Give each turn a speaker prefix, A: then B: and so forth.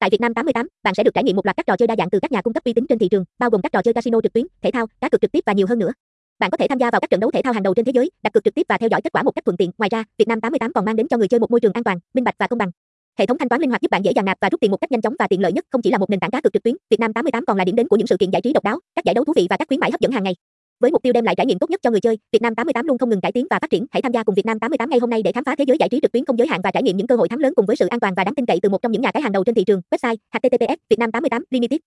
A: Tại Việt Nam 88, bạn sẽ được trải nghiệm một loạt các trò chơi đa dạng từ các nhà cung cấp uy tín trên thị trường, bao gồm các trò chơi casino trực tuyến, thể thao, cá cược trực tiếp và nhiều hơn nữa. Bạn có thể tham gia vào các trận đấu thể thao hàng đầu trên thế giới, đặt cược trực tiếp và theo dõi kết quả một cách thuận tiện. Ngoài ra, Việt Nam 88 còn mang đến cho người chơi một môi trường an toàn, minh bạch và công bằng. Hệ thống thanh toán linh hoạt giúp bạn dễ dàng nạp và rút tiền một cách nhanh chóng và tiện lợi nhất, không chỉ là một nền tảng cá cược trực tuyến, Việt Nam 88 còn là điểm đến của những sự kiện giải trí độc đáo, các giải đấu thú vị và các khuyến mãi hấp dẫn hàng ngày. Với mục tiêu đem lại trải nghiệm tốt nhất cho người chơi, Việt Nam 88 luôn không ngừng cải tiến và phát triển. Hãy tham gia cùng Việt Nam 88 ngay hôm nay để khám phá thế giới giải trí trực tuyến không giới hạn và trải nghiệm những cơ hội thắng lớn cùng với sự an toàn và đáng tin cậy từ một trong những nhà cái hàng đầu trên thị trường. Website: https vietnam88 limited